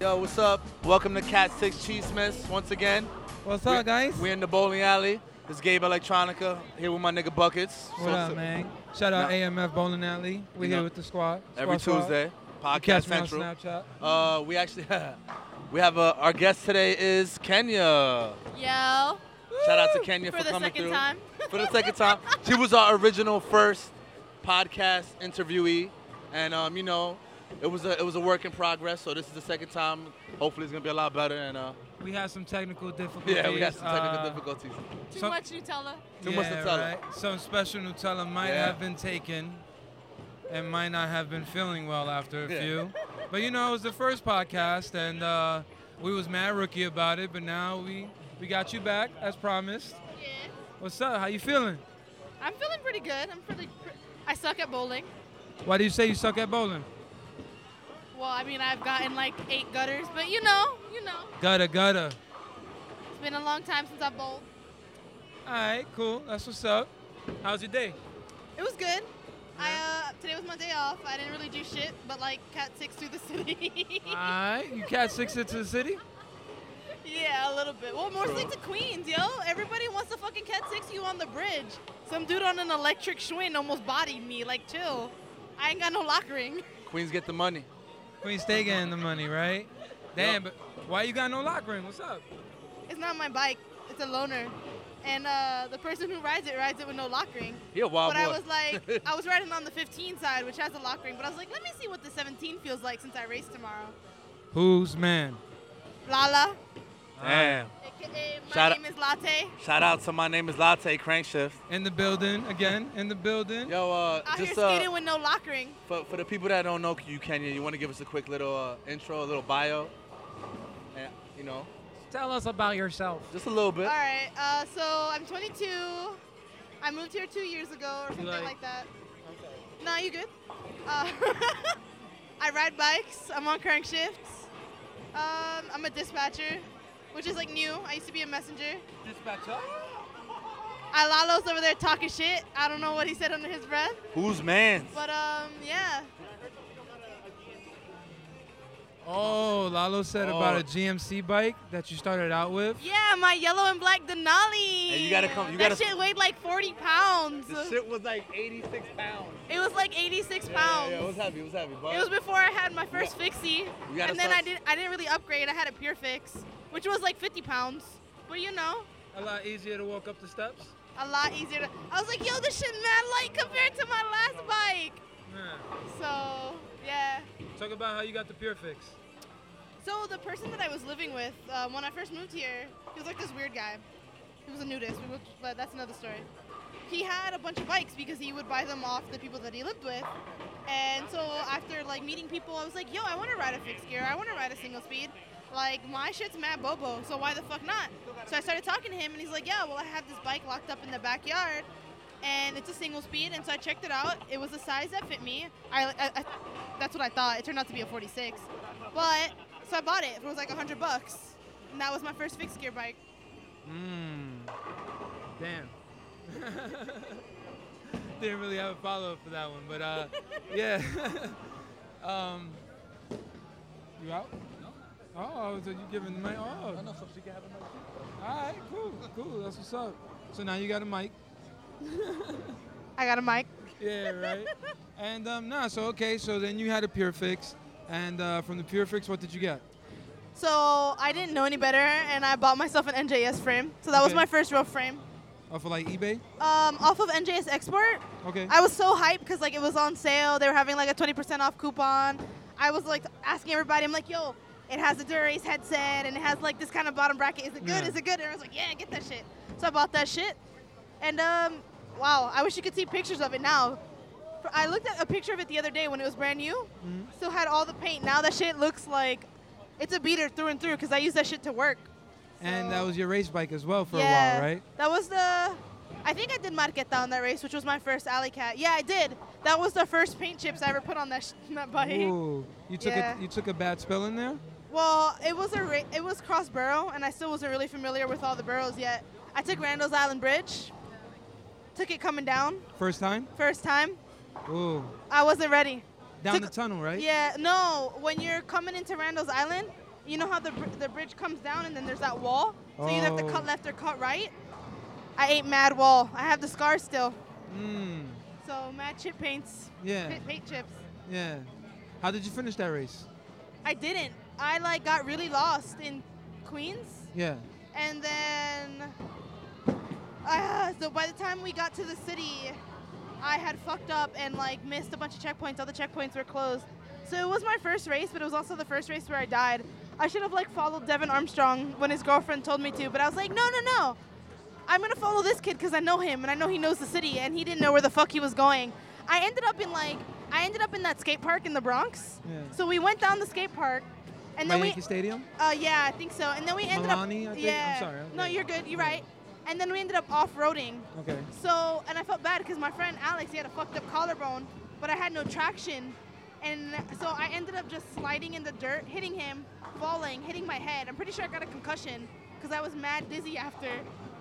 Yo, what's up? Welcome to Cat 6 Cheese Chismes once again. What's up, guys? We're in the bowling alley. It's Gabe Electronica here with my nigga Buckets. What So- up, so- man? Shout out Nah. AMF Bowling Alley. We You here know, with the squad. Every Squad, squad. Tuesday, Podcast catch me Central. on Snapchat. Uh, we actually we have a, our guest today is Kenya. Yo. Shout out to Kenya for, For the coming second through. time. for the second time. She was our original first podcast interviewee, and um, you know, it was a it was a work in progress. So this is the second time. Hopefully, it's gonna be a lot better. And uh, We had some technical difficulties. yeah, we had some technical Uh, difficulties. Too So- much Nutella. Too much Nutella. Right? Some special Nutella might Yeah. have been taken and might not have been feeling well after a Yeah. few. But you know, it was the first podcast, and uh, we was mad rookie about it. But now we we got you back as promised. Yeah. What's up? How you feeling? I'm feeling pretty good. I'm pretty. Pr- I suck at bowling. Why do you say you suck at bowling? Well, I mean, I've gotten like eight gutters, but you know, you know, Gutter, gutter. it's been a long time since I bowled. All right, cool. That's what's up. How's your day? It was good. I uh, today was my day off. I didn't really do shit, but like cat six through the city. All right, you cat six into the city. yeah, a little bit. Well, more like to Queens, yo. Everybody wants to fucking cat six you on the bridge. Some dude on an electric Schwinn almost bodied me. Like, chill. I ain't got no lock ring. Queens get the money. Queen stay getting the money, right? Damn, but why you got no lock ring? What's up? It's not my bike. It's a loaner. And uh, the person who rides it rides it with no lock ring. Yeah, a wild but I was like, I was riding on the 15 side, which has a lock ring. But I was like, let me see what the 17 feels like since I race tomorrow. Who's man? Lala, Damn. aka my Shout name is Latte. Shout out to my name is Latte Crankshift. In the building again. In the building. Yo, uh, Out here just uh, skating with no lock ring. for, for the people that don't know you, Kenya, you want to give us a quick little uh, intro, a little bio, and you know, Tell us about yourself. just a little bit. All right. Uh, so I'm 22. I moved here two years ago or something like- like, that. No, you good? Uh, I ride bikes. I'm on crankshifts. Um, I'm a dispatcher, which is like new. I used to be a messenger. Dispatcher. I Lalo's over there talking shit. I don't know what he said under his breath, Who's man? but um, yeah. Oh, Lalo said about Oh. a GMC bike that you started out with. Yeah, my yellow and black Denali. Hey, you gotta come- you that gotta- shit weighed like 40 pounds. The shit was like 86 pounds. It was like 86 Yeah, pounds. yeah, it was heavy, it was heavy, but It was before I had my first got- fixie, we gotta and then start- I didn't. I didn't really upgrade. I had a pure fix, which was like 50 pounds, but you know, A lot easier to walk up the steps. a lot easier. to... I was like, yo, this shit mad light compared to my last bike. Yeah. So yeah. Talk about how you got the Pure Fix. So the person that I was living with um, when I first moved here, he was like this weird guy. He was a nudist, we moved- but that's another story. He had a bunch of bikes because he would buy them off the people that he lived with. And so after like meeting people, I was like, yo, I want to ride a fixed gear. I want to ride a single speed. Like my shit's mad bobo, so why the fuck not? So I started talking to him, and he's like, yeah, well I have this bike locked up in the backyard, and it's a single speed. And so I checked it out. It was a size that fit me. I, I, I that's what I thought. It turned out to be a 46. But so I bought it. It was like 100 bucks, and that was my first fixed gear bike. Mmm. Damn. Didn't really have a follow up for that one, but uh, yeah. um, you out? Oh, so you giving the mic? Oh. All right, cool, cool. That's what's up. So now you got a mic. I got a mic. Yeah, right. and um, nah, so okay, so then you had a Pure Fix, and uh, from the Pure Fix, what did you get? So I didn't know any better, and I bought myself an NJS frame. So that was my first real frame. Off of like eBay? Um, off of NJS Export. Okay. I was so hyped because like it was on sale. They were having like a 20% off coupon. I was like asking everybody. I'm like, yo, it has a Dura-Ace headset and it has like this kind of bottom bracket. Is it good? Yeah. Is it good? And I was like, yeah, get that shit. So I bought that shit. And um, wow, I wish you could see pictures of it now. I looked at a picture of it the other day when it was brand new. Mhm. Still had all the paint. Now that shit looks like it's a beater through and through because I use that shit to work. and that was your race bike as well for yeah, a while, right? That was the. I think I did Marqueta on that race, which was my first Alley Cat. Yeah, I did. That was the first paint chips I ever put on that, sh- that bike. Ooh, you took Yeah. a you took a bad spill in there. Well, it was a ra- it was cross borough, and I still wasn't really familiar with all the boroughs yet. I took Randall's Island Bridge. Took it coming down, First time. first time. Ooh, I wasn't ready. Down To the tunnel, right? Yeah, no. When you're coming into Randall's Island, you know how the br- the bridge comes down and then there's that wall. So you have to Oh. cut left or cut right. I ate mad wall. I have the scars still. Mm. So mad chip paints. Yeah. Paint, paint chips. Yeah. How did you finish that race? I didn't. I like got really lost in Queens, Yeah. and then uh, so by the time we got to the city, I had fucked up and like missed a bunch of checkpoints. All the checkpoints were closed. So it was my first race, but it was also the first race where I died. I should have like followed Devin Armstrong when his girlfriend told me to, but I was like, no, no, no. I'm gonna follow this kid because I know him and I know he knows the city, and he didn't know where the fuck he was going. I ended up in like, I ended up in that skate park in the Bronx. Yeah. So we went down the skate park, and then we, Yankee Stadium? uh, yeah, I think so. And then we ended Milani, I up, think? I'm yeah. sorry, No, you're good. You're right. And then we ended up off-roading. Okay. So, and I felt bad because my friend Alex, he had a fucked up collarbone, but I had no traction. And so I ended up just sliding in the dirt, hitting him, falling, hitting my head. I'm pretty sure I got a concussion because I was mad dizzy after.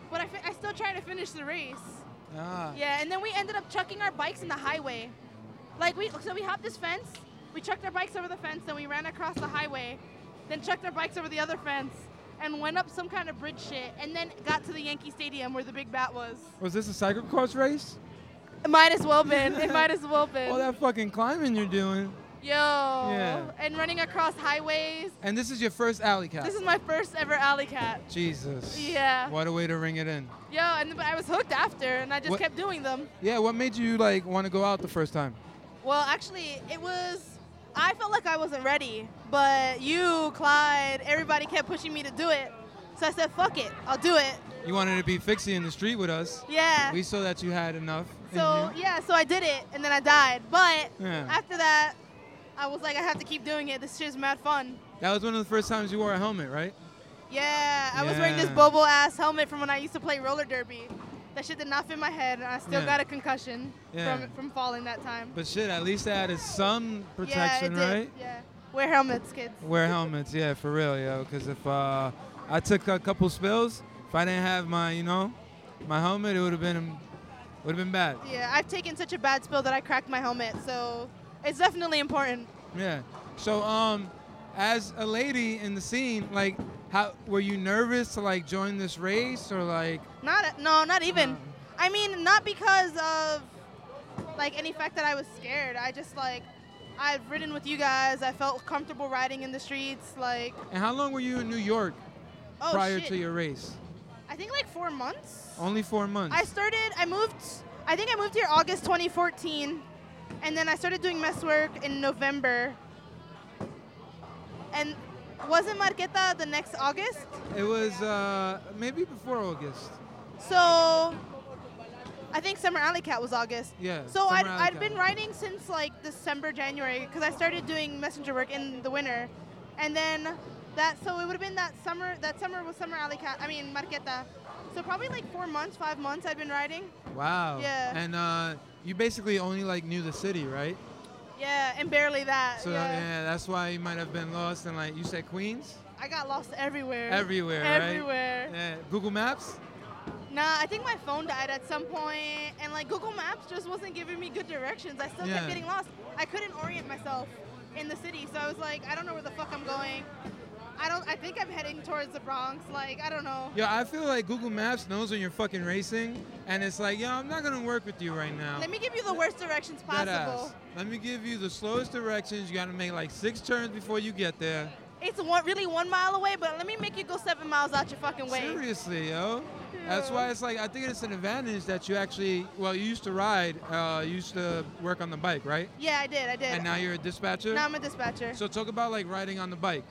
But I, fi- I still tried to finish the race. Ah. Yeah, and then we ended up chucking our bikes in the highway. Like we, so we hopped this fence, we chucked our bikes over the fence, then we ran across the highway, then chucked our bikes over the other fence, and went up some kind of bridge shit, and then got to the Yankee Stadium where the big bat was. Was this a cyclocross race? It might as well been. It might as well been. All that fucking climbing you're doing. Yo. Yeah. And running across highways. And this is your first alley cat. This is my first ever alley cat. Jesus. Yeah. What a way to ring it in. Yo, and but I was hooked after, and I just What- kept doing them. Yeah, what made you like want to go out the first time? Well, actually, it was. I felt like I wasn't ready, but you, Clyde, everybody kept pushing me to do it. So I said, "Fuck it, I'll do it." You wanted to be fixie in the street with us. Yeah. We saw that you had enough. so yeah, so I did it, and then I died. But Yeah. after that, I was like, I have to keep doing it. This shit's mad fun. That was one of the first times you wore a helmet, right? Yeah, I was wearing this Yeah. Bobo ass helmet from when I used to play roller derby. That shit did not fit my head, and I still Yeah. got a concussion Yeah. from from falling that time. But shit, at least it added some protection, yeah, it did. right? Yeah. Wear helmets, kids. Wear helmets, yeah, for real, yo. Because if uh, I took a couple spills, if I didn't have my, you know, my helmet, it would have been, would have been bad. Yeah, I've taken such a bad spill that I cracked my helmet, so it's definitely important. Yeah. So, um, as a lady in the scene, like, how were you nervous to like join this race or like? Not no, not even. Uh. I mean, not because of like any fact that I was scared. I just like I've ridden with you guys. I felt comfortable riding in the streets. Like And how long were you in New York oh prior shit. to your race? I think like four months. Only four months. I started. I moved. I think I moved here August 2014, and then I started doing mess work in November. And wasn't Marqueta the next August? it was uh, maybe before August. So I think Summer Alley Cat was August. Yeah. So Summer I'd, Alley I'd Cat. been writing since like December, January, because I started doing messenger work in the winter, and then that so it would have been that summer. That summer was Summer Alley Cat. I mean Marqueta. So probably like four months, five months I'd been writing. Wow. Yeah. And uh, you basically only like knew the city, right? Yeah, and barely that. So yeah. yeah, that's why you might have been lost in like you said Queens. I got lost everywhere. Everywhere, right? Everywhere. Yeah. Google Maps. Nah, I think my phone died at some point, and like Google Maps just wasn't giving me good directions. I still Yeah. kept getting lost. I couldn't orient myself in the city, so I was like, I don't know where the fuck I'm going. I don't. I think I'm heading towards the Bronx. Like, I don't know. Yeah, I feel like Google Maps knows when you're fucking racing, and it's like, yo, I'm not gonna work with you right now. Let me give you the worst directions possible. Let me give you the slowest directions. You gotta make like six turns before you get there. It's one, really one mile away, but let me make you go seven miles out your fucking way. Seriously, yo. That's why it's like I think it's an advantage that you actually well you used to ride, uh, you used to work on the bike, right? Yeah, I did. I did. And now you're a dispatcher. Now I'm a dispatcher. So talk about like riding on the bike,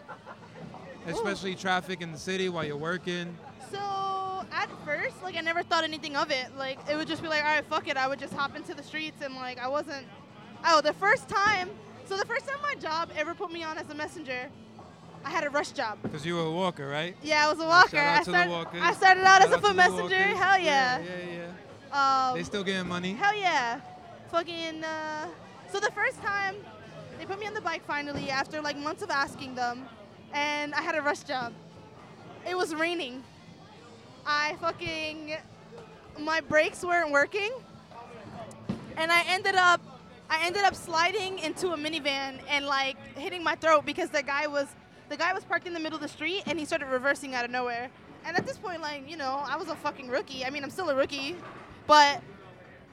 especially traffic in the city while you're working. So at first, like I never thought anything of it. Like it would just be like, all right, fuck it. I would just hop into the streets and like I wasn't. Oh, the first time. So the first time my job ever put me on as a messenger, I had a rush job. Cause you were a walker, right? Yeah, I was a walker. Shout out I started. I started out as a foot messenger. Hell yeah. Yeah, yeah, yeah. Um, They still getting money. Hell yeah. Fucking, uh, so the first time they put me on the bike finally after like months of asking them, and I had a rush job. It was raining. I fucking, my brakes weren't working, and I ended up I ended up sliding into a minivan and like hitting my throat because the guy was the guy was parked in the middle of the street and he started reversing out of nowhere. And at this point, like you know, I was a fucking rookie. I mean, I'm still a rookie, but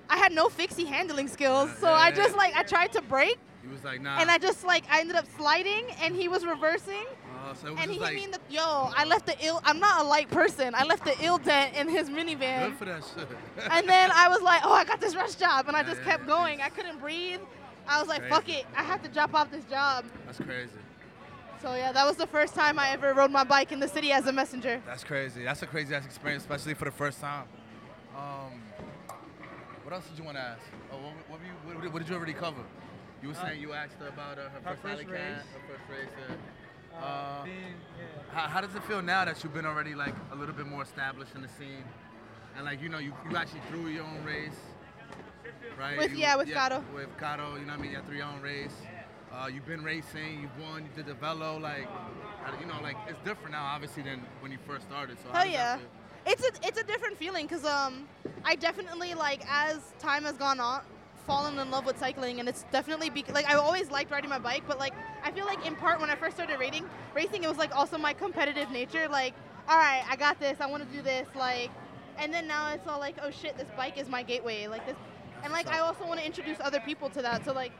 I had no fixie handling skills. So I just like I tried to brake He was like, nah. and I just like I ended up sliding and he was reversing Uh, so it was and he just hit like, me in the yo. I left the ill. I'm not a light person. I left the ill dent in his minivan. good for that shit. And then I was like, oh, I got this rush job, and I Yeah, just yeah, kept going. I couldn't breathe. I was like, fuck it, I have to drop off this job. That's crazy. So yeah, that was the first time I ever rode my bike in the city as a messenger. That's crazy. That's a crazy ass experience, especially for the first time. Um, what else did you want to ask? Oh, what, what, were you, what, what did you already cover? You were saying you asked about uh, her, her first, first alley cat, race. her first race. Uh, Uh, being, yeah. how, how does it feel now that you've been already like a little bit more established in the scene, and like you know you, you actually threw your own race, right? With- You- yeah, with Gato. With Gato, you know what I mean? You threw your own race. Uh, you've been racing, you've won, you did the velo, like, you know, like it's different now, obviously, than when you first started. So how Hell yeah. It's a it's a different feeling because um I definitely like as time has gone on fallen in love with cycling and it's definitely be- like I always liked riding my bike but like I feel like in part when I first started rating racing it was like also my competitive nature like all right I got this I want to do this like and then now it's all like oh shit this bike is my gateway like this and like I also want to introduce other people to that so like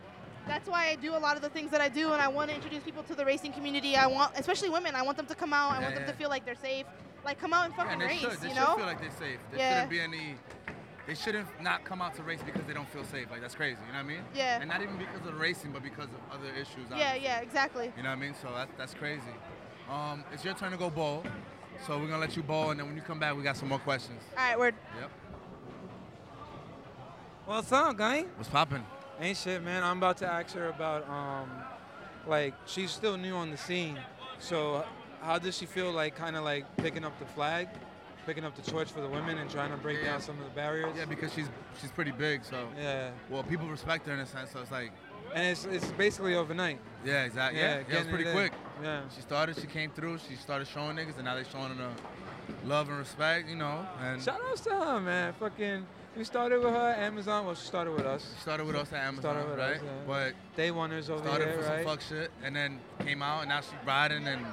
that's why I do a lot of the things that I do, and I want to introduce people to the racing community. I want, especially women, I want them to come out. I Yeah, want them yeah. to feel like they're safe. Like, come out and Yeah, fucking and they race, should. They you should know? feel like they're safe. There Yeah. shouldn't be any. They shouldn't not come out to race because they don't feel safe. Like that's crazy. You know what I mean? Yeah. And not even because of the racing, but because of other issues. yeah, obviously. yeah, exactly. You know what I mean? So that's that's crazy. Um, it's your turn to go bowl. So we're gonna let you bowl, and then when you come back, we got some more questions. All right, word. Yep. What's up, gang? What's popping? Ain't shit, man. I'm about to ask her about, um, like, she's still new on the scene. So, how does she feel like kind of like picking up the flag, picking up the torch for the women and trying to break Yeah. down some of the barriers? Yeah, because she's she's pretty big, so Yeah. well, people respect her in a sense. So it's like, And it's, it's basically overnight. yeah, exactly. Yeah, yeah, it was pretty in. quick. Yeah. She started, she came through, she started showing niggas, and now they showing her love and respect, you know. And Shout outs to her, man. Fucking, we started with her at Amazon. Well, she started with us. she started with us at Amazon, Started with right? us, yeah. But Day oneers over started here, for right? some fuck shit, and then came out, and now she's riding, and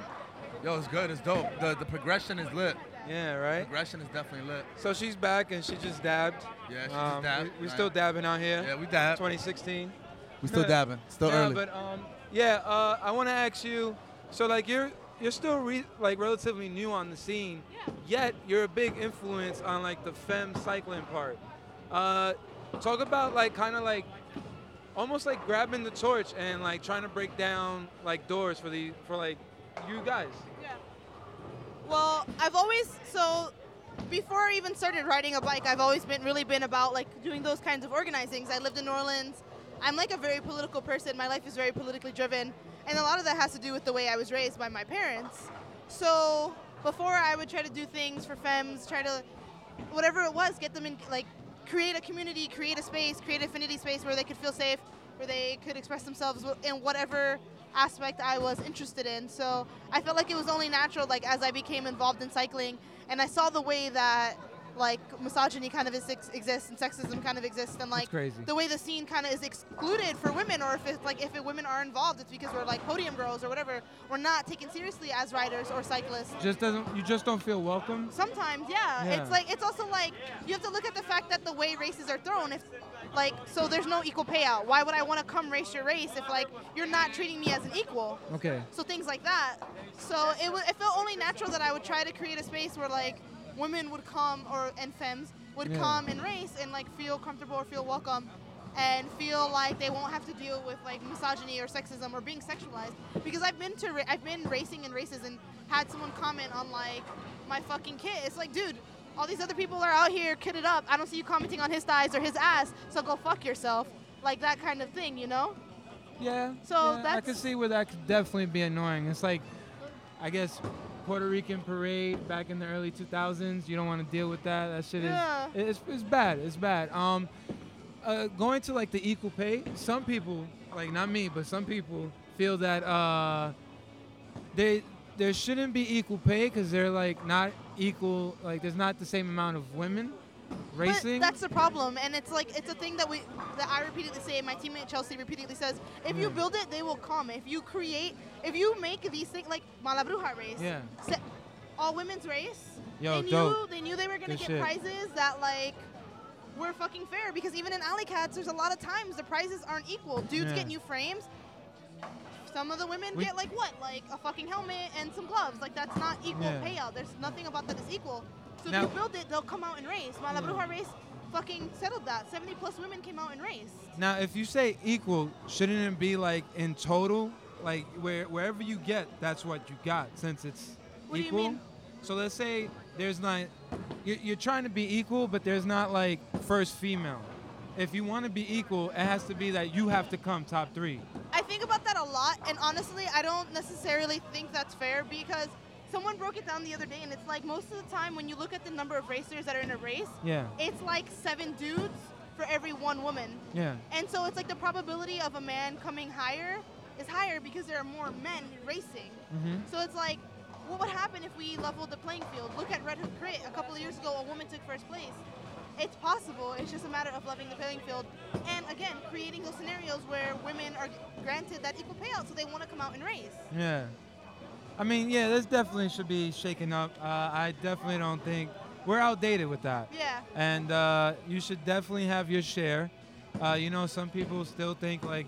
yo, it's good, it's dope. The the progression is lit. Yeah, right. Progression is definitely lit. So she's back and she just dabbed. Yeah, she just Um, dabbed, We, we right. still dabbing out here. Yeah, we dab. 2016. We still dabbing. Still yeah, early. but um, yeah, uh, I want to ask you. So like you're you're still re- like relatively new on the scene, yet you're a big influence on like the femme cycling part. Uh, talk about like kind of like almost like grabbing the torch and like trying to break down like doors for the for like you guys. Well, I've always so before I even started riding a bike, I've always been really been about like doing those kinds of organizings. I lived in New Orleans. I'm like a very political person. My life is very politically driven, and a lot of that has to do with the way I was raised by my parents. So before I would try to do things for femmes, try to whatever it was, get them in like create a community, create a space, create affinity space where they could feel safe, where they could express themselves in whatever aspect I was interested in. So I felt like it was only natural, like as I became involved in cycling, and I saw the way that like misogyny kind of is, exists and sexism kind of exists, and like the way the scene kind of is excluded for women, or if it's like if it, women are involved, it's because we're like podium girls or whatever. We're not taken seriously as riders or cyclists. Just doesn't you just don't feel welcome? Sometimes, yeah. Yeah. It's like it's also like you have to look at the fact that the way races are thrown. If like so, there's no equal payout. Why would I want to come race your race if like you're not treating me as an equal? Okay. So things like that. So it was it felt only natural that I would try to create a space where like women would come or and femmes would Yeah. come and race and like feel comfortable or feel welcome and feel like they won't have to deal with like misogyny or sexism or being sexualized because I've been to ra- I've been racing in races and had someone comment on like my fucking kit it's like dude all these other people are out here kitted up I don't see you commenting on his thighs or his ass so go fuck yourself like that kind of thing you know Yeah. So yeah, I can see where that could definitely be annoying. It's like, I guess, Puerto Rican parade back in the early 2000s. You don't want to deal with that. That shit Yeah. is it's, it's bad. It's bad. Um, uh, going to like the equal pay. Some people, like not me, but some people feel that uh, they there shouldn't be equal pay because they're like not equal. Like there's not the same amount of women. Racing. But that's the problem, and it's like it's a thing that we that I repeatedly say. My teammate Chelsea repeatedly says, if you build it, they will come. If you create, if you make these things like Malabruja race, Yeah. se- all women's race. Yo, they knew dope. they knew they were gonna Good get shit. prizes that like were fucking fair because even in Alley Cats, there's a lot of times the prizes aren't equal. Dudes Yeah. get new frames. Some of the women We- get like what, like a fucking helmet and some gloves. Like that's not equal Yeah. payout. There's nothing about that is equal. So Now- if you build it, they'll come out and race. Malabruja hmm. race fucking settled that. 70 plus women came out and raced. Now, if you say equal, shouldn't it be like in total, like where wherever you get, that's what you got, since it's What do you equal? mean? So let's say there's not, you're, you're trying to be equal, but there's not like first female. If you want to be equal, it has to be that you have to come top three. I think about that a lot, and honestly, I don't necessarily think that's fair because someone broke it down the other day, and it's like most of the time when you look at the number of racers that are in a race, Yeah, it's like seven dudes for every one woman. yeah, And so it's like the probability of a man coming higher is higher because there are more men racing. hmm So it's like, what would happen if we leveled the playing field? Look at Red Hook Crit. A couple of years ago, a woman took first place. It's possible. It's just a matter of leveling the playing field. And again, creating those scenarios where women are granted that equal payout so they want to come out and race. yeah. I mean, yeah, this definitely should be shaken up. Uh, I definitely don't think we're outdated with that. Yeah. and uh, you should definitely have your share. Uh, you know, some people still think like,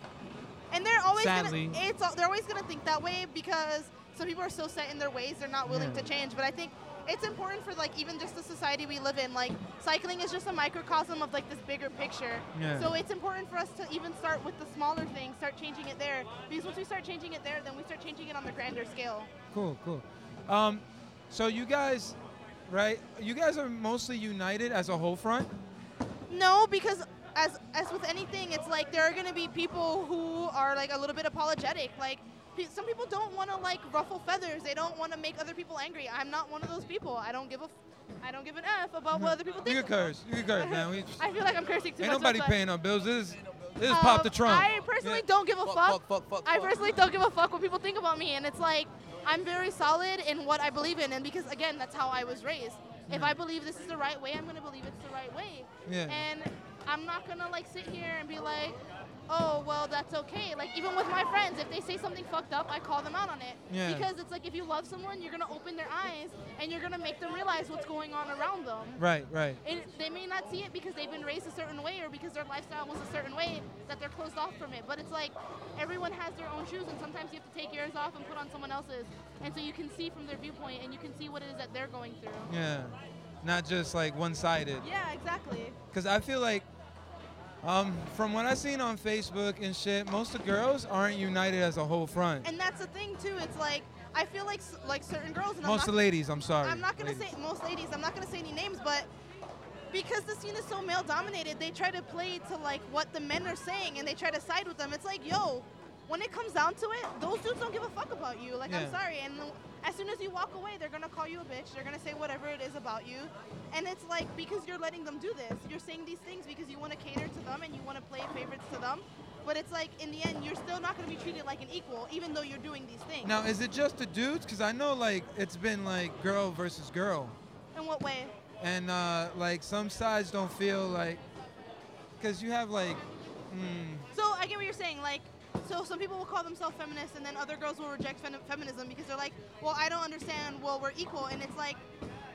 And they're always Sadly. gonna it's they're always gonna think that way because some people are so set in their ways they're not willing Yeah. to change. But I think it's important for like even just the society we live in. Like cycling is just a microcosm of like this bigger picture. Yeah. So it's important for us to even start with the smaller things, start changing it there. Because once we start changing it there, then we start changing it on the grander scale. cool, cool. Um, so you guys, right? You guys are mostly united as a whole front. No, because as as with anything, it's like there are gonna be people who are like a little bit apologetic. Like some people don't want to like ruffle feathers. They don't want to make other people angry. I'm not one of those people. I don't give a f- I don't give an f about what other people think. You think. can curse. You can curse, man. We, I feel like I'm cursing too ain't much. nobody paying no bills. This is this is pop the Um, trunk. I personally Yeah. don't give a Fuck, fuck. fuck, fuck, fuck, I personally don't give a fuck what people think about me, and it's like I'm very solid in what I believe in, and because again, that's how I was raised. If I believe this is the right way, I'm gonna believe it's the right way. Yeah. And I'm not gonna like sit here and be like, oh well, that's okay. Like even with my friends, if they say something fucked up, I call them out on it. Yeah. Because it's like if you love someone, you're gonna open their eyes and you're gonna make them realize what's going on around them. Right, right. And they may not see it because they've been raised a certain way or because their lifestyle was a certain way that they're closed off from it. But it's like everyone has their own shoes, and sometimes you have to take yours off and put on someone else's. And so you can see from their viewpoint and you can see what it is that they're going through. Yeah. Not just like one-sided. Yeah, exactly. Because I feel like, um, from what I've seen on Facebook and shit, most of the girls aren't united as a whole front. And that's the thing too. It's like I feel like like certain girls. And most of the ladies, I'm sorry. I'm not gonna ladies. say most ladies. I'm not gonna say any names, but because the scene is so male dominated, they try to play to like what the men are saying, and they try to side with them. It's like, yo, when it comes down to it, those dudes don't give a fuck about you. Like, Yeah. I'm sorry, and as soon as you walk away, they're gonna call you a bitch. They're gonna say whatever it is about you, and it's like because you're letting them do this. You're saying these things because you want to cater to them and you want to play favorites to them. But it's like in the end, you're still not gonna be treated like an equal, even though you're doing these things. Now, is it just the dudes? Because I know like it's been like girl versus girl, In what way? and uh, like some sides don't feel like, because you have like, mm, So I get what you're saying. Like, so some people will call themselves feminists, and then other girls will reject fem- feminism because they're like, well, I don't understand. Well, we're equal, and it's like,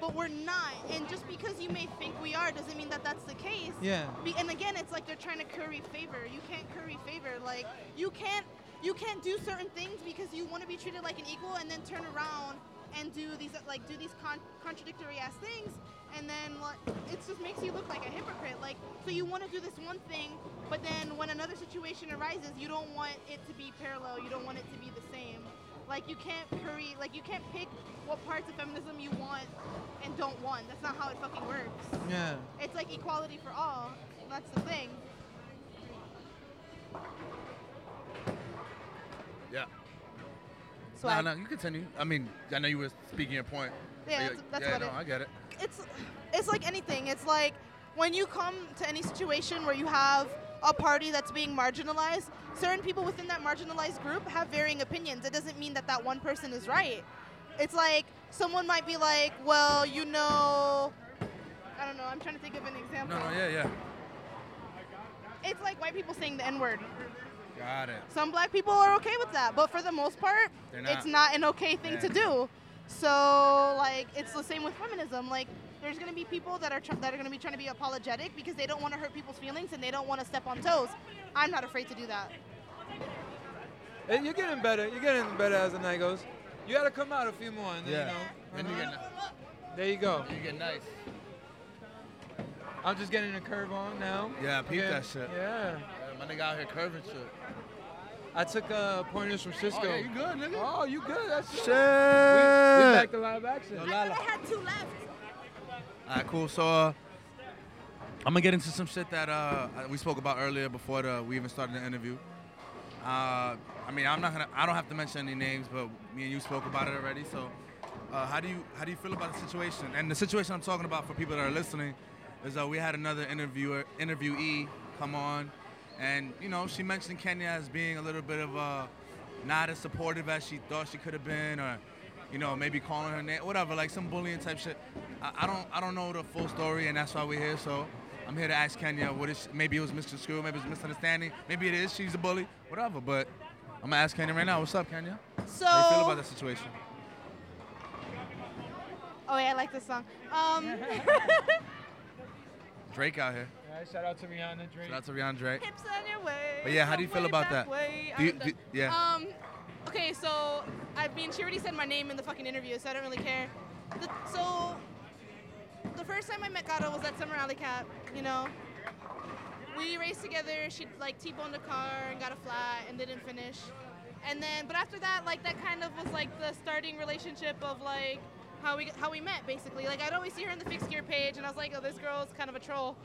but we're not. And just because you may think we are doesn't mean that that's the case. yeah, Be- and again, it's like they're trying to curry favor. You can't curry favor. Like you can't you can't do certain things because you want to be treated like an equal, and then turn around and do these like do these con- contradictory ass things, and then like it just makes you look like a hypocrite. Like so you want to do this one thing, but then when another situation arises, you don't want it to be parallel. You don't want it to be the same. Like you can't curry. Like you can't pick what parts of feminism you want and don't want. That's not how it fucking works. yeah. It's like equality for all. That's the thing. Yeah. So no, I, no, you continue. I mean, I know you were speaking your point. Yeah, that's- that's yeah, what no, it- I get it. it's it's like anything. It's like when you come to any situation where you have a party that's being marginalized, certain people within that marginalized group have varying opinions. It doesn't mean that that one person is right. It's like someone might be like, well, you know, I don't know. I'm trying to think of an example. No, no, yeah, yeah. It's like white people saying the N word. Got it. Some black people are okay with that, but for the most part, They're it's not. not an okay thing to do. So like, it's the same with feminism. Like, there's gonna be people that are tr- that are gonna be trying to be apologetic because they don't want to hurt people's feelings and they don't want to step on toes. I'm not afraid to do that. And you're getting better. You're getting better as the night goes. You gotta come out a few more, and then, Yeah. you know. And you uh-huh. get, There you go. you get nice. I'm just getting a curve on now. Yeah, peep Yeah, that shit. Yeah. Yeah, my nigga out here curving shit. I took uh, pointers from Cisco. Oh, yeah, you good, nigga? Oh, you good? That's Shit. We, we back to live action. Yo, Lala. had two left. All right, cool. So uh, I'm gonna get into some shit that uh, we spoke about earlier before the, we even started the interview. Uh, I mean, I'm not gonna. I don't have to mention any names, but me and you spoke about it already. So, uh, how do you how do you feel about the situation? And the situation I'm talking about for people that are listening is uh, we had another interviewer interviewee come on, and you know she mentioned Kenya as being a little bit of a, not as supportive as she thought she could have been, or you know maybe calling her name, whatever, like some bullying type shit. I, I don't I don't know the full story, and that's why we're here. So. I'm here to ask Kenya what is maybe it was Mr. Screw, maybe it was misunderstanding, maybe it is she's a bully, whatever. But I'm gonna ask Kenya right now. What's up, Kenya? So. How do you feel about that situation? Oh yeah, I like this song. Um, Drake out here. All right, shout out to Rihanna Drake. Shout out to Rihanna Drake. hips on your way. But yeah, how do you feel about that? way. Do you- do- yeah. Um, okay, so I mean, she already said my name in the fucking interview, so I don't really care. The, so the first time I met Gato was at Summer Alley Cat. You know, we raced together. She like T-boned a car and got a flat and didn't finish. And then, but after that, like that kind of was like the starting relationship of like how we how we met basically. Like I'd always see her in the fixed gear page, and I was like, oh, this girl's kind of a troll.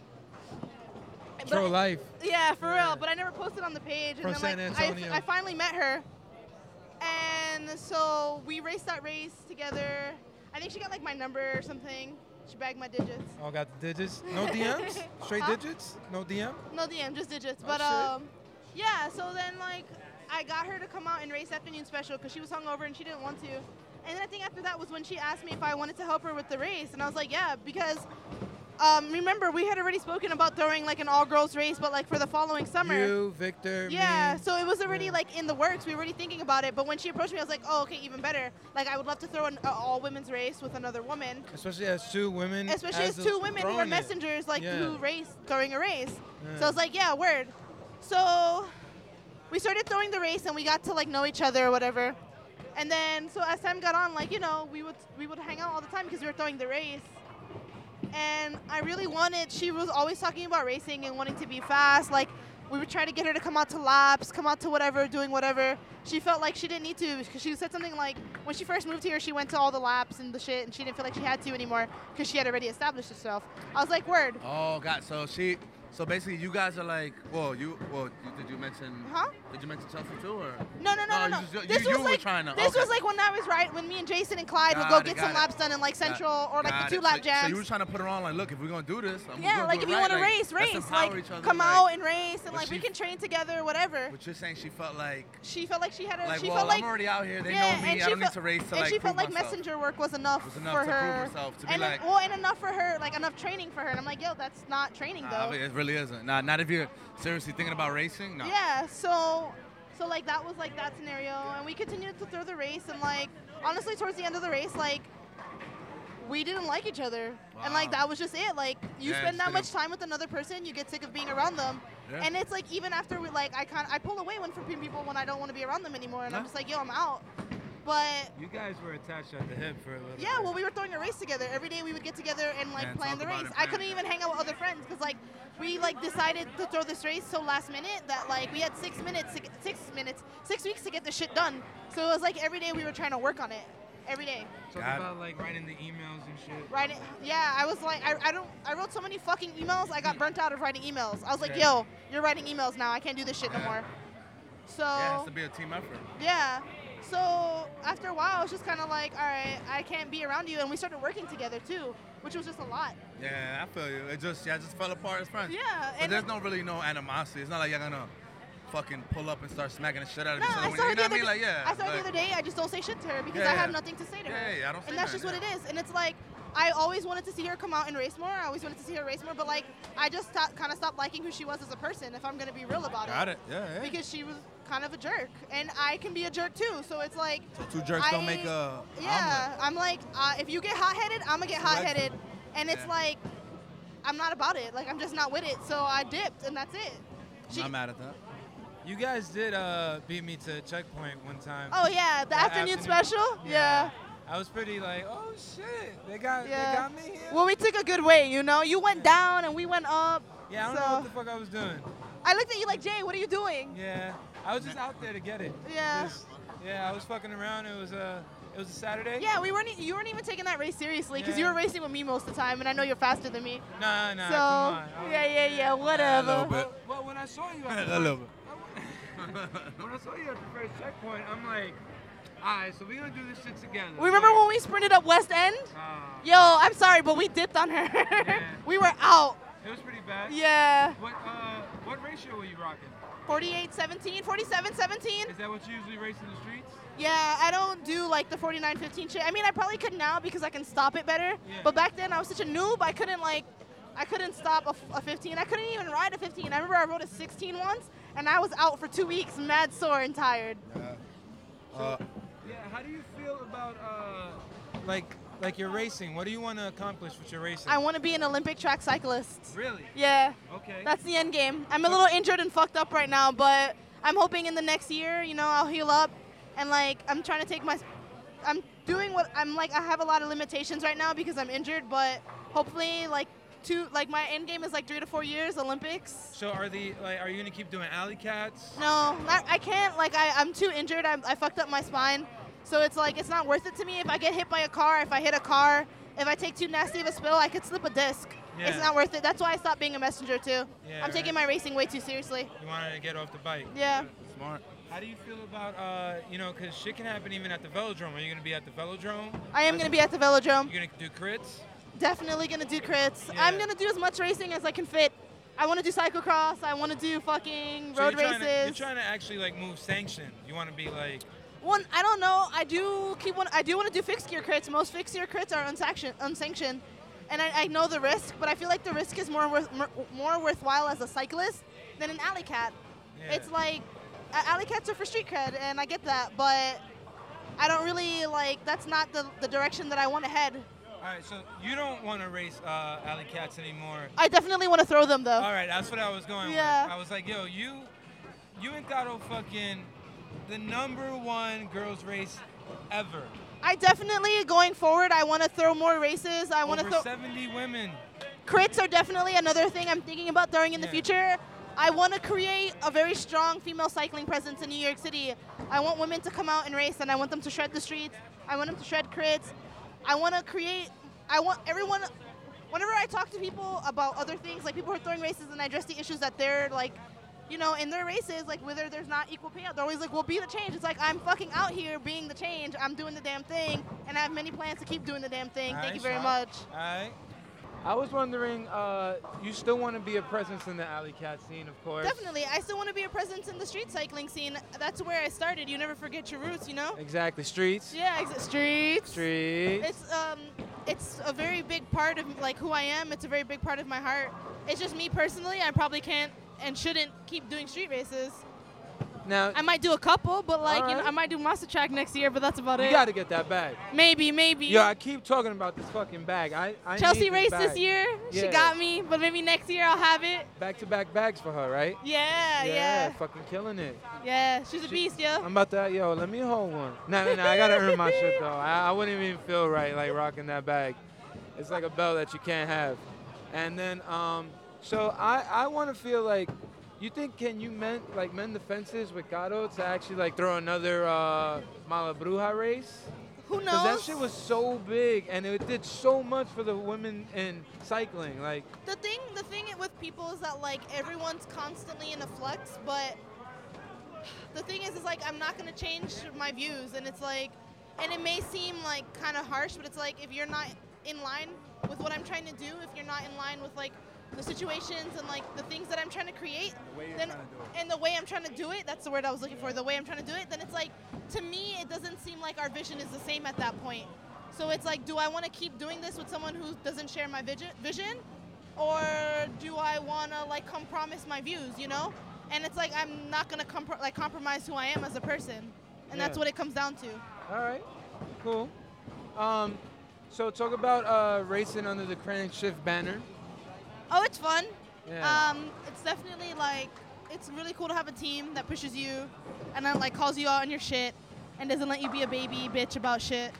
But- Troll life. yeah, for Yeah. real. But I never posted on the page. From and then, San like, I- I, finally met her. And so we raced that race together. I think she got like my number or something. She bagged my digits. Oh, got the digits. No DMs. Straight Huh? digits. No DM. No DM, just digits. Oh, but shit. um, yeah. So then like I got her to come out and race afternoon special because she was hungover and she didn't want to. And then I think after that was when she asked me if I wanted to help her with the race, and I was like, yeah, because. Um, remember, we had already spoken about throwing like an all-girls race, but like for the following summer. You, Victor, Yeah, me. so it was already Yeah. like in the works. We were already thinking about it. But when she approached me, I was like, oh, okay, even better. Like, I would love to throw an uh, all women's race with another woman, Especially as two women. especially as the- two women who are it. messengers, like Yeah. who race throwing a race. Yeah. So I was like, yeah, word. So we started throwing the race, and we got to like know each other or whatever. And then, so as time got on, like you know, we would we would hang out all the time because we were throwing the race. And I really wanted. She was always talking about racing and wanting to be fast. Like we would try to get her to come out to laps, come out to whatever, doing whatever. She felt like she didn't need to because she said something like when she first moved here, she went to all the laps and the shit, and she didn't feel like she had to anymore because she had already established herself. I was like, word, Oh God. So she. So basically, you guys are like. Well, you. Well, you, did you mention? huh? Did you mention Chelsea too, or? No, no, no, no, you no. you- this was were like trying to- this okay. was like when I was right when me and Jason and Clyde would go it, get some it. laps done in like Got- Central or like got the it. two lap jams. So you were trying to put her on, like, look, if we're gonna do this, I'm yeah, like if it you right, want to like, race, race, like other, come like- out and race, and like we can train together, whatever. But you're saying she felt like, She felt like she had a. like, she well, felt like I'm already out here. They yeah, know me. I she don't need to race to and like she felt like messenger work was enough, Was enough for to prove her. herself, to be and like- well, and enough for her, like enough training for her. And I'm like, yo, that's not training though. I mean, it really isn't. Nah, not if you're seriously thinking about racing. No. Yeah, so so like that was like that scenario and we continued to throw the race and like honestly towards the end of the race like we didn't like each other. And like that was just it. Like you Yeah, spend that much time with another person, you get sick of being around them. Yeah. And it's like even after we like I kind I pull away when from people when I don't want to be around them anymore and I'm just like, yo, I'm out. But You guys were attached at the hip for a little yeah, bit. well, we were throwing a race together. Every day we would get together and like And plan the race. I couldn't even hang out with other friends because like we like decided to throw this race so last minute that like we had six minutes, to get, six minutes, six weeks to get the shit done. So it was like every day we were trying to work on it. Every day, Talk Got it. about like writing the emails and shit. right? Yeah, I was like, I, I don't, I wrote so many fucking emails. I got burnt out of writing emails. I was like, Okay. yo, you're writing emails now. I can't do this shit no more. So Yeah, it has to be a team effort. yeah. So after a while, it's just kind of like, all right, I can't be around you, and we started working together too, which was just a lot. Yeah, I feel you. It just, yeah, it just fell apart as friends. Yeah, But and there's no really no animosity. It's not like you're gonna fucking pull up and start smacking the shit out of no, each other. I saw her you know what I mean? day. Like, yeah. I saw her the other day. I just don't say shit to her because Yeah, I have yeah. nothing to say to her. yeah, I don't say and that's just what it is. And it's like I always wanted to see her come out and race more. I always wanted to see her race more, but like I just kind of stopped liking who she was as a person. If I'm gonna be real about it. Got it. Yeah, yeah. because she was kind of a jerk, and I can be a jerk too. So it's like, Two jerks don't make a yeah, I'm like, uh, if you get hot headed, I'm gonna get hot headed, and it's Yeah. like, I'm not about it. Like I'm just not with it. So I dipped, and that's it. She- I'm not mad at that. You guys did uh, beat me to checkpoint one time. oh yeah, the That afternoon, afternoon- special. Yeah. I was pretty like, oh shit, they got Yeah. they got me here. Well, we took a good way, you know. You went down and we went up. yeah, I don't so know what the fuck I was doing. I looked at you like, Jay, what are you doing? Yeah, I was just out there to get it. Yeah. Just- yeah, I was fucking around. It was a it was a Saturday. Yeah, we weren't. e- You weren't even taking that race seriously because you were racing with me most of the time, and I know you're faster than me. Nah, nah, so come on. I was- yeah, yeah, yeah, whatever. little bit. Well, well, when I saw you at the a little bit. when I saw you at the first checkpoint, I'm like, all right, so we're gonna do this shit together. We remember when we sprinted up West End? Ah, Yo, I'm sorry, but we dipped on her. we were out. it was pretty bad. Yeah. What uh, what ratio were you rocking? 48 17, 47 17. Is that what you usually race in the streets? Yeah, I don't do like the 49 15 shit. I mean, I probably could now because I can stop it better. Yeah. But back then, I was such a noob, I couldn't like. I couldn't stop a 15. I couldn't even ride a 15. I remember I rode a 16 once, and I was out for two weeks, mad sore and tired. Uh, Yeah. How do you feel about uh, like like your racing? What do you want to accomplish with your racing? I want to be an Olympic track cyclist. really. Yeah, Okay. that's the end game. I'm a little injured and fucked up right now, but I'm hoping in the next year, you know, I'll heal up and like I'm trying to take my I'm doing what I'm like I have a lot of limitations right now because I'm injured, but hopefully like two like my end game is like 3 to 4 years Olympics. so are the like are you gonna keep doing alley cats? No, not, I can't. Like I, I'm too injured. I, I fucked up my spine, so it's like it's not worth it to me. If I get hit by a car, if I hit a car, if I take too nasty of a spill, I could slip a disc. It's not worth it. That's why I stopped being a messenger too. Yeah, I'm taking my racing way too seriously. You wanted to get off the bike. Yeah. smart. How do you feel about uh, you know, cause shit can happen even at the velodrome. Are you gonna be at the velodrome? I am gonna be at the velodrome. You're gonna do crits? Definitely gonna do crits. Yeah. I'm gonna do as much racing as I can fit. I want to do cyclocross. I want to do fucking So road you're trying, races. to, you're trying to actually like move sanctioned. You want to be like, One, I don't know. I do keep one. I do want to do fixed gear crits. Most fixed gear crits are unsanctioned, unsanctioned, and I, I know the risk, but I feel like the risk is more worth, more, worthwhile as a cyclist than an alley cat. yeah. It's like alley cats are for street cred, and I get that, but I don't really like. That's not the the direction that I want to head. all right. So you don't want to race uh, alley cats anymore. I definitely want to throw them though. All right, that's what I was going Yeah. with. I was like, yo, you, you and Gato fucking the number one girls race ever. I definitely going forward. I want to throw more races. I want to throw. 70 women. crits are definitely another thing I'm thinking about throwing in the future. I want to create a very strong female cycling presence in New York City. I want women to come out and race, and I want them to shred the streets. I want them to shred crits. I want to create. I want everyone. Whenever I talk to people about other things, like people who are throwing races, and I address the issues that they're like, you know, in their races, like whether there's not equal payout, they're always like, "Well, be the change." It's like I'm fucking out here being the change. I'm doing the damn thing, and I have many plans to keep doing the damn thing. Thank you very much. All right. I was wondering, uh, you still want to be a presence in the alley cat scene, of course. Definitely. I still want to be a presence in the street cycling scene. That's where I started. You never forget your roots, you know? Exactly. Streets. Yeah, ex- streets. Streets. It's um it's a very big part of like who I am. It's a very big part of my heart. It's just me personally, I probably can't and shouldn't keep doing street races. now, I might do a couple, but like you know, I might do Monster Track next year, but that's about you it. You got to get that bag. Maybe, maybe. Yo, I keep talking about this fucking bag. I, I Chelsea raced this this year. She got me, but maybe next year I'll have it. Back-to-back bags for her, right? Yeah, yeah. yeah. fucking killing it. Yeah, she's a beast, yo. I'm about to, yo, let me hold one. No, no, no, I gotta earn my shit though. I, I wouldn't even feel right like rocking that bag. It's like a belt that you can't have. And then, um, so I, I want to feel like, you think can you mend like mend the fences with Gato to actually like throw another uh, Malabruja race? Who knows? Because that shit was so big and it did so much for the women in cycling. Like, the thing the thing with people is that like everyone's constantly in a flux but the thing is is like i'm not going to change my views and it's like and it may seem like kind of harsh but it's like if you're not in line with what i'm trying to do if you're not in line with like the situations and like the things that i'm trying to create then and the way i'm trying to do it that's the word i was looking for the way i'm trying to do it then it's like to me it doesn't seem like our vision is the same at that point So it's like, do I want to keep doing this with someone who doesn't share my vision, vision, or do I want to like compromise my views? You know? And it's like I'm not gonna compro- like compromise who I am as a person, and that's what it comes down to. All right, cool. Um, so talk about uh, racing under the Crank Shift banner. Oh, it's fun. Yeah. Um, it's definitely like it's really cool to have a team that pushes you and then like calls you out on your shit and doesn't let you be a baby bitch about shit.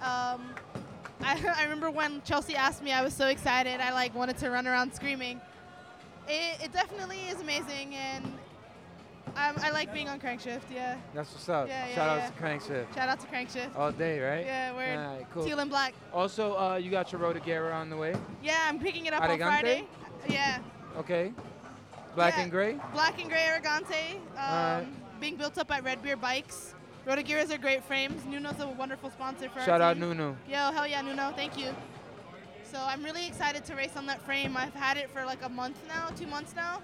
Um, I, I remember when Chelsea asked me, I was so excited. I like wanted to run around screaming. It, it definitely is amazing, and um, I like being on Crankshift. Yeah. That's what's up. Yeah, yeah, Shout yeah. out to Crankshift. Shout out to Crankshift. All day, right? Yeah, word. All right, cool. Teal and black. Also, uh, you got your Rotogera on the way. Yeah, I'm picking it up Aragante? on Friday. Yeah. Okay. Black Yeah. and gray. Black and gray Aragante, um, Alright. being built up at Red Beer Bikes. Rotogeras are great frames. Nuno's a wonderful sponsor for us. Shout our out. Nuno. Yo, hell yeah, Nuno, thank you. So I'm really excited to race on that frame. I've had it for like a month now, two months now,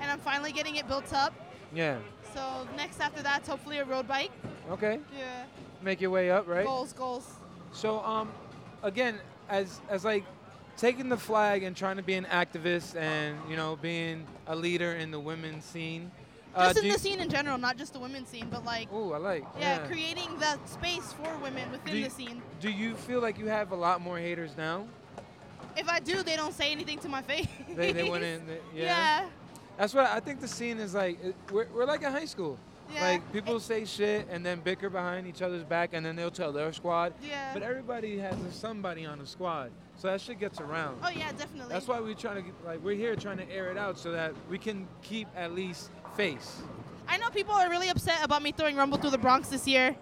and I'm finally getting it built up. Yeah. So next after that's hopefully a road bike. Okay. Yeah. Make your way up, right? Goals, goals. So, um, again, as as like taking the flag and trying to be an activist and you know being a leader in the women's scene. Uh, Just in the scene in general, not just the women's scene, but like Ooh, I like. yeah, creating that space for women within you- the scene. Do you feel like you have a lot more haters now? If I do, they don't say anything to my face. They they wouldn't. they- yeah. yeah. That's what I think. The scene is like we're we're like in high school. Yeah. Like people say shit and then bicker behind each other's back and then they'll tell their squad. Yeah. But everybody has somebody on the squad, so that shit gets around. Oh yeah, definitely. That's why we're trying to get, like we're here trying to air it out so that we can keep at least face. I know people are really upset about me throwing Rumble through the Bronx this year.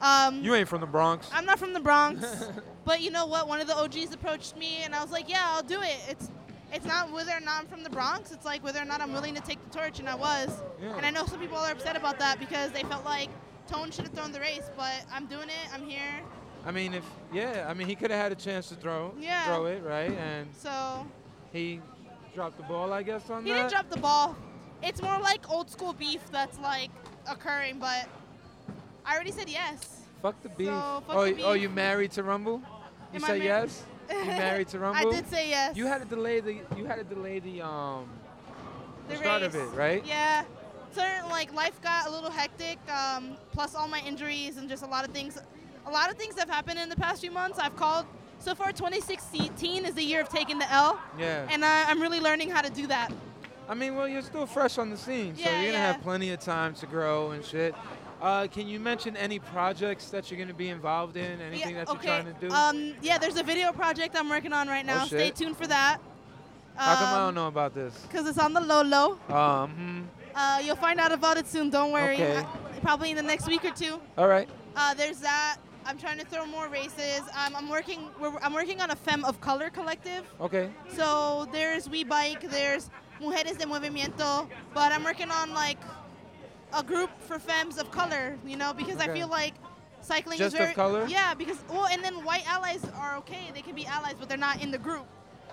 Um, You ain't from the Bronx. I'm not from the Bronx, but you know what? One of the OGs approached me, and I was like, "Yeah, I'll do it." It's it's not whether or not I'm from the Bronx. It's like whether or not I'm willing to take the torch, and I was. Yeah. And I know some people are upset about that because they felt like Tone should have thrown the race, but I'm doing it. I'm here. I mean, if yeah, I mean he could have had a chance to throw Yeah. throw it right, and So he dropped the ball, I guess, on he that. didn't drop the ball. It's more like old school beef that's like occurring, but I already said yes. Fuck the beef. So, fuck oh, the y- oh, you married to Rumble? You Am say yes? You married to Rumble? I did say yes. You had to delay the you had to delay the um the start of it, right? Yeah. Certain like life got a little hectic. Um, plus all my injuries and just a lot of things. A lot of things have happened in the past few months. I've called. So far, 2016 is the year of taking the L, Yeah. and I, I'm really learning how to do that. I mean, well, you're still fresh on the scene, so Yeah, you're gonna yeah. have plenty of time to grow and shit. Uh, can you mention any projects that you're gonna be involved in? Anything yeah, that you're okay. trying to do? Um, yeah, there's a video project I'm working on right now. Stay shit. tuned for that. How come I Um, don't know about this? Cause it's on the low low. Um, hmm. Uh, you'll find out about it soon. Don't worry. Okay. Probably in the next week or two. all right. Uh, there's that. I'm trying to throw more races. Um, I'm working. We're, I'm working on a Femme of Color collective. Okay. So there's We Bike. There's Mujeres de Movimiento. But I'm working on like a group for femmes of color. You know, because I feel like cycling Just is of very color? Yeah, because well, and then white allies are okay. They can be allies, but they're not in the group.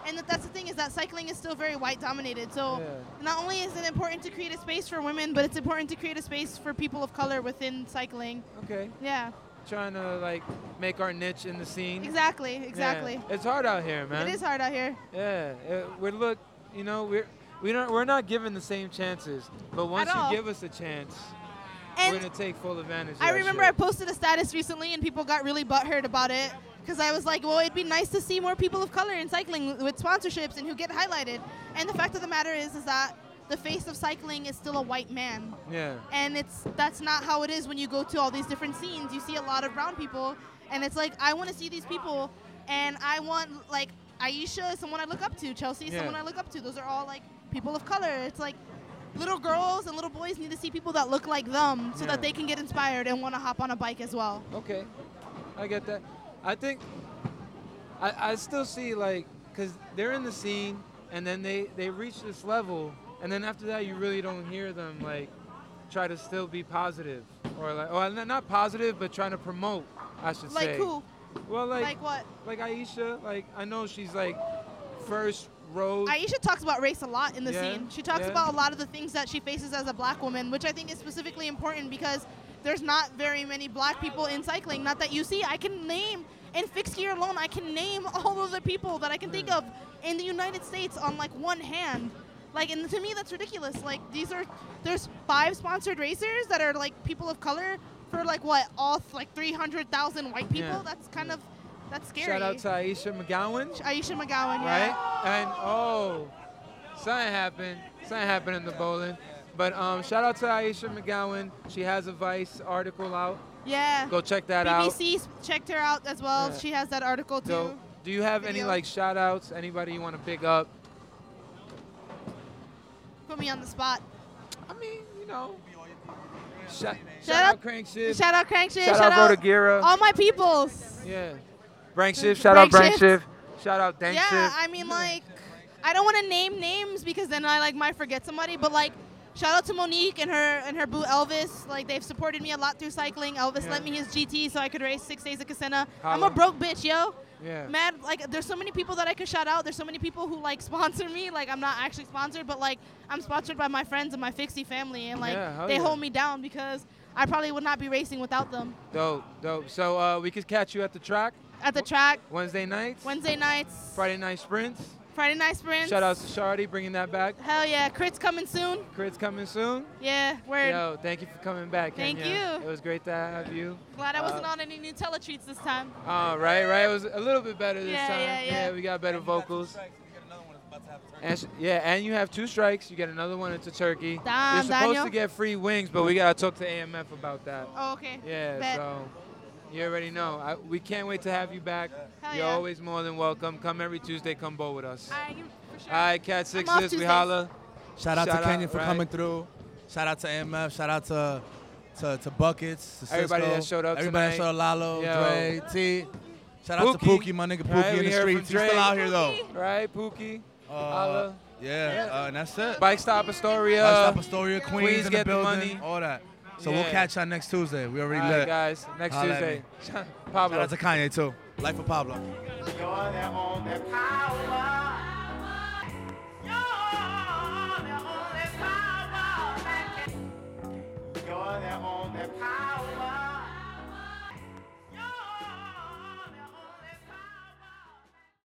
And that's the thing is that cycling is still very white dominated. So Yeah. not only is it important to create a space for women, but it's important to create a space for people of color within cycling. Okay. Yeah, Trying to like make our niche in the scene. exactly, Yeah. exactly. It's hard out here, man. It is hard out here. Yeah. uh, we're look, you know, we're we don't we're not given the same chances, but once you give us a chance, And we're gonna take full advantage. I of that remember I shit. posted a status recently, and people got really butthurt about it because I was like, "Well, it'd be nice to see more people of color in cycling with sponsorships and who get highlighted." And the fact of the matter is, is that the face of cycling is still a white man, Yeah. and it's that's not how it is when you go to all these different scenes. You see a lot of brown people, and it's like I want to see these people, and I want like Ayesha is someone I look up to, Chelsea is Yeah. someone I look up to. Those are all like people of color. It's like little girls and little boys need to see people that look like them so Yeah. that they can get inspired and want to hop on a bike as well. Okay, I get that. I think I, I still see like because they're in the scene and then they they reach this level and then after that you really don't hear them like try to still be positive or like or not positive but trying to promote I should Like say. Like who? Well, like Like what? like Ayesha, like I know she's like first road. Ayesha talks about race a lot in the Yeah, scene. She talks yeah. about a lot of the things that she faces as a black woman, which I think is specifically important because there's not very many black people in cycling. Not that you see, I can name in fixed gear alone, I can name all of the people that I can think of in the United States on like one hand. Like, and to me, that's ridiculous. Like, these are there's five sponsored racers that are like people of color for like what all like 300,000 white people. Yeah. That's kind of that's scary. Shout out to Ayesha McGowan. Ayesha McGowan, yeah. right? And oh, something happened. Something happened in the bowling. But um, shout out to Ayesha McGowan. She has a Vice article out. Yeah. Go check that out. BBC checked her out as well. Yeah. She has that article too. So, do you have any like shout outs? Anybody you want to pick up? Put me on the spot. I mean, you know. Shout, Shout out- out Crankshift. Shout out Crankshift. Shout out Rotagira. all my peoples. Yeah. Brank Shift. Shout out Brank Shift. Shout out Dank yeah, Shift. I mean like, I don't want to name names because then I like might forget somebody. But like, shout out to Monique and her and her boo Elvis. Like they've supported me a lot through cycling. Elvis Yeah. lent me his GT so I could race six days at Kissena. I'm a broke bitch, yo. yeah. Mad, like there's so many people that I could shout out. There's so many people who like sponsor me. Like I'm not actually sponsored, but like I'm sponsored by my friends and my Fixie family, and like Yeah, they yeah. hold me down because I probably would not be racing without them. Dope, dope. So uh, we could catch you at the track At the track, Wednesday nights, Wednesday nights, Friday night sprints. Friday night sprints. Shout out to Shardy bringing that back. Hell yeah, Crit's coming soon. Crit's coming soon. Yeah, word. Yo, thank you for coming back. Thank Kenya. you. It was great to have you. Glad I wasn't Uh, on any new teletreats this time. Oh, right, right. It was a little bit better this Yeah, time. yeah, yeah. yeah. we got better vocals. And sh- yeah, and you have two strikes. You get another one into Turkey. Damn, You're supposed Daniel. to get free wings, but we gotta talk to AMF about that. Oh, okay. Yeah, Bet. so you already know. I, we can't wait to have you back. Hell You're yeah. always more than welcome. Come every Tuesday. Come bowl with us. I, you, for sure. All right, Cat I'm Sixes, we holla. Shout out Shout to Kenya out, for right. coming through. Shout out to AMF. Shout out to to, to Buckets. To Everybody Cisco, that showed up Everybody tonight. that showed up. Lalo, Yo. Dre, T. Shout out to Pookie. Pookie, my nigga Pookie Right, in the streets. He's Dre. still out here though. Right, Pookie. Uh, Holla. yeah, uh, and that's it. Bike Stop Astoria. Bike Stop Astoria, Queens, Queens in get the the building, money. all that. So yeah. we'll catch y'all next Tuesday. We already All right, lit. guys. Next Holla Tuesday. Pablo. Shout out to Kanye too. Life of Pablo. You're the only power.